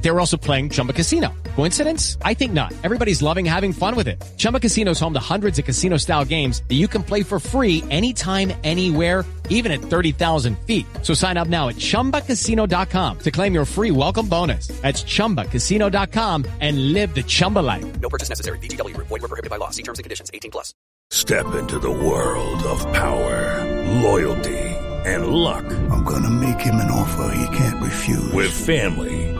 They were also playing Chumba Casino. Coincidence? I think not. Everybody's loving having fun with it. Chumba Casino is home to hundreds of casino style games that you can play for free anytime, anywhere, even at 30,000 feet. So sign up now at chumbacasino.com to claim your free welcome bonus. That's chumbacasino.com and live the Chumba life. No purchase necessary. VGW Group. Void were prohibited by law. See terms and conditions. 18 plus. Step into the world of power, loyalty, and luck. I'm gonna make him an offer he can't refuse. With family,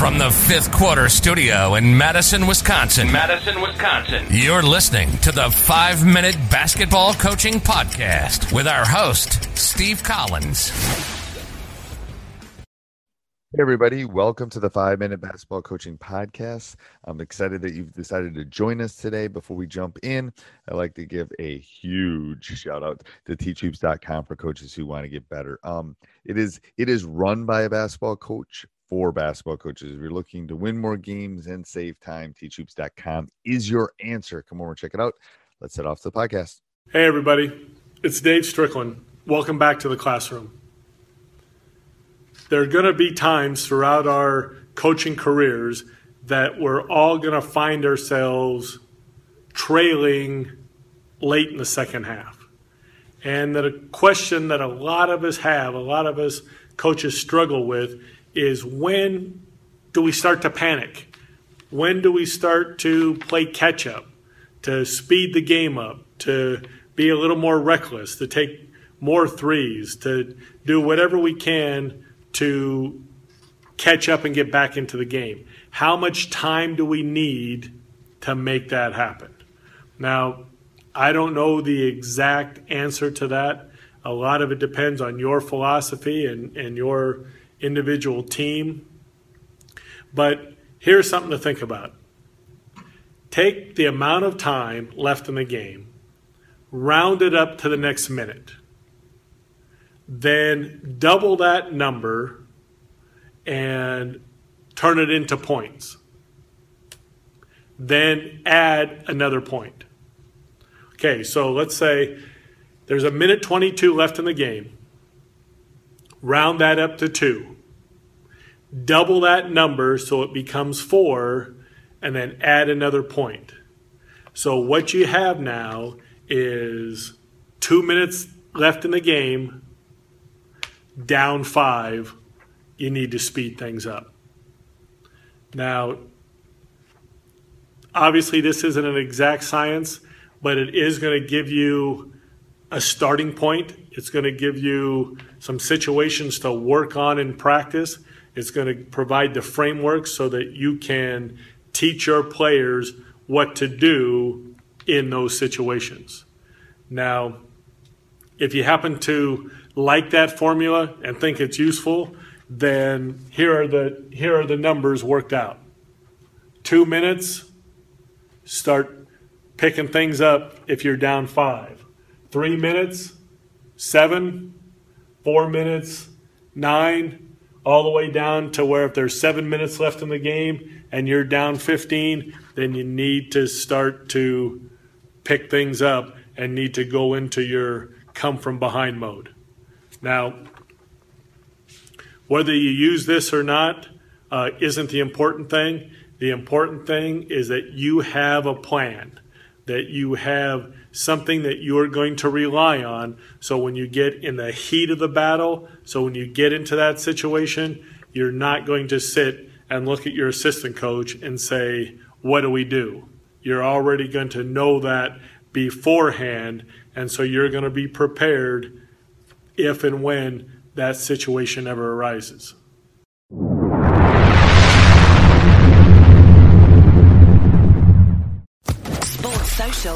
From the fifth quarter studio in Madison, Wisconsin. Madison, Wisconsin. You're listening to the five minute basketball coaching podcast with our host, Steve Collins. Hey, everybody. Welcome to the Five Minute Basketball Coaching Podcast. I'm excited that you've decided to join us today. Before we jump in, I'd like to give a huge shout out to teachhoops.com for coaches who want to get better. Um, it is it is run by a basketball coach for basketball coaches. If you're looking to win more games and save time, teachhoops.com is your answer. Come over, check it out. Let's head off to the podcast. Hey, everybody. It's Dave Strickland. Welcome back to the classroom there are going to be times throughout our coaching careers that we're all going to find ourselves trailing late in the second half. And that a question that a lot of us have, a lot of us coaches struggle with, is when do we start to panic? When do we start to play catch up, to speed the game up, to be a little more reckless, to take more threes, to do whatever we can to catch up and get back into the game. How much time do we need to make that happen? Now, I don't know the exact answer to that. A lot of it depends on your philosophy and, and your individual team. But here's something to think about take the amount of time left in the game, round it up to the next minute then double that number and turn it into points. Then add another point. Okay, so let's say there's a minute 22 left in the game. Round that up to two. Double that number so it becomes four, and then add another point. So what you have now is two minutes left in the game down five, you need to speed things up. Now, obviously, this isn't an exact science, but it is going to give you a starting point. It's going to give you some situations to work on in practice. It's going to provide the framework so that you can teach your players what to do in those situations. Now, if you happen to like that formula and think it's useful, then here are the here are the numbers worked out. Two minutes, start picking things up if you're down five. Three minutes, seven, four minutes, nine, all the way down to where if there's seven minutes left in the game and you're down 15, then you need to start to pick things up and need to go into your come from behind mode. Now, whether you use this or not uh, isn't the important thing. The important thing is that you have a plan, that you have something that you're going to rely on. So when you get in the heat of the battle, so when you get into that situation, you're not going to sit and look at your assistant coach and say, What do we do? You're already going to know that beforehand. And so you're going to be prepared if and when that situation ever arises.